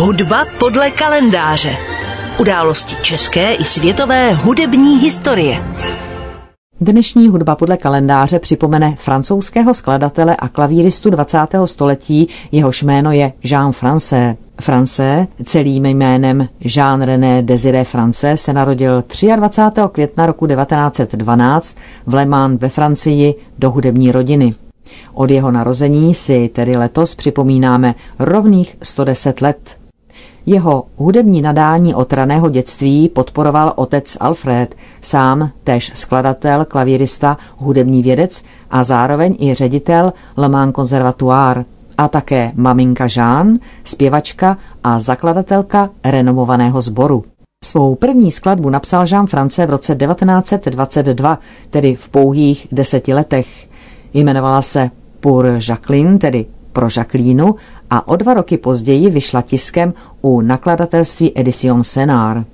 Hudba podle kalendáře. Události české i světové hudební historie. Dnešní hudba podle kalendáře připomene francouzského skladatele a klavíristu 20. století, jehož jméno je Jean France. France, celým jménem Jean René Désiré France, se narodil 23. května roku 1912 v Le Mans ve Francii do hudební rodiny. Od jeho narození si tedy letos připomínáme rovných 110 let. Jeho hudební nadání od raného dětství podporoval otec Alfred, sám též skladatel, klavírista, hudební vědec a zároveň i ředitel Le Mans Conservatoire a také maminka Jean, zpěvačka a zakladatelka renomovaného sboru. Svou první skladbu napsal Jean France v roce 1922, tedy v pouhých deseti letech. Jmenovala se Pour Jacqueline, tedy pro Jacqueline a o dva roky později vyšla tiskem u nakladatelství Edition Senar.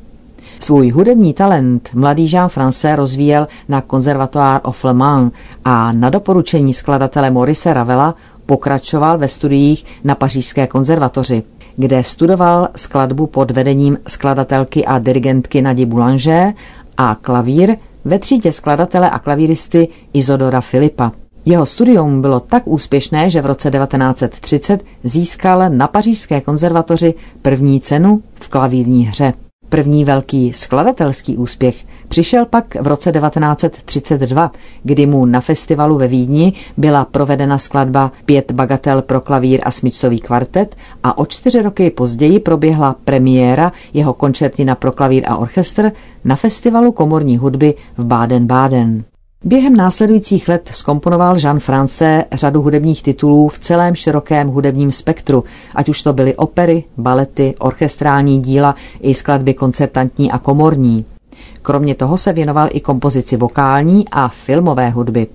Svůj hudební talent mladý Jean France rozvíjel na Conservatoire of Le Mans a na doporučení skladatele Maurice Ravela pokračoval ve studiích na pařížské konzervatoři, kde studoval skladbu pod vedením skladatelky a dirigentky Nadi Boulanger a klavír ve třídě skladatele a klavíristy Izodora Filipa. Jeho studium bylo tak úspěšné, že v roce 1930 získal na pařížské konzervatoři první cenu v klavírní hře. První velký skladatelský úspěch přišel pak v roce 1932, kdy mu na festivalu ve Vídni byla provedena skladba Pět bagatel pro klavír a smyčcový kvartet a o čtyři roky později proběhla premiéra jeho koncertina pro klavír a orchestr na festivalu komorní hudby v Baden-Baden. Během následujících let skomponoval Jean France řadu hudebních titulů v celém širokém hudebním spektru, ať už to byly opery, balety, orchestrální díla i skladby koncertantní a komorní. Kromě toho se věnoval i kompozici vokální a filmové hudby.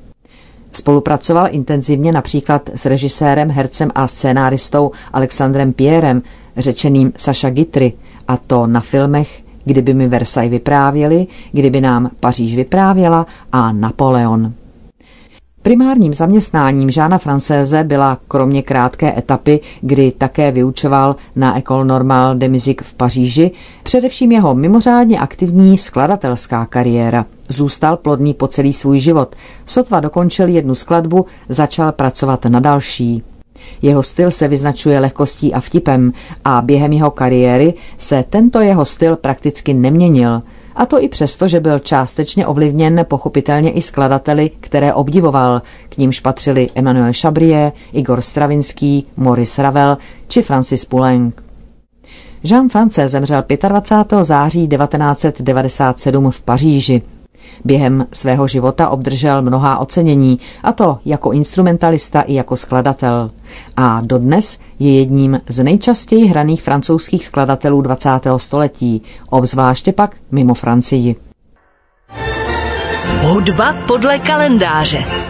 Spolupracoval intenzivně například s režisérem, hercem a scénáristou Alexandrem Pierrem, řečeným Saša Gitry, a to na filmech kdyby mi Versailles vyprávěli, kdyby nám Paříž vyprávěla a Napoleon. Primárním zaměstnáním Žána Francéze byla kromě krátké etapy, kdy také vyučoval na École Normale de Musique v Paříži, především jeho mimořádně aktivní skladatelská kariéra. Zůstal plodný po celý svůj život. Sotva dokončil jednu skladbu, začal pracovat na další. Jeho styl se vyznačuje lehkostí a vtipem a během jeho kariéry se tento jeho styl prakticky neměnil. A to i přesto, že byl částečně ovlivněn pochopitelně i skladateli, které obdivoval, k nímž patřili Emmanuel Chabrier, Igor Stravinský, Maurice Ravel či Francis Poulenc. Jean France zemřel 25. září 1997 v Paříži. Během svého života obdržel mnohá ocenění, a to jako instrumentalista i jako skladatel. A dodnes je jedním z nejčastěji hraných francouzských skladatelů 20. století, obzvláště pak mimo Francii. Hudba podle kalendáře.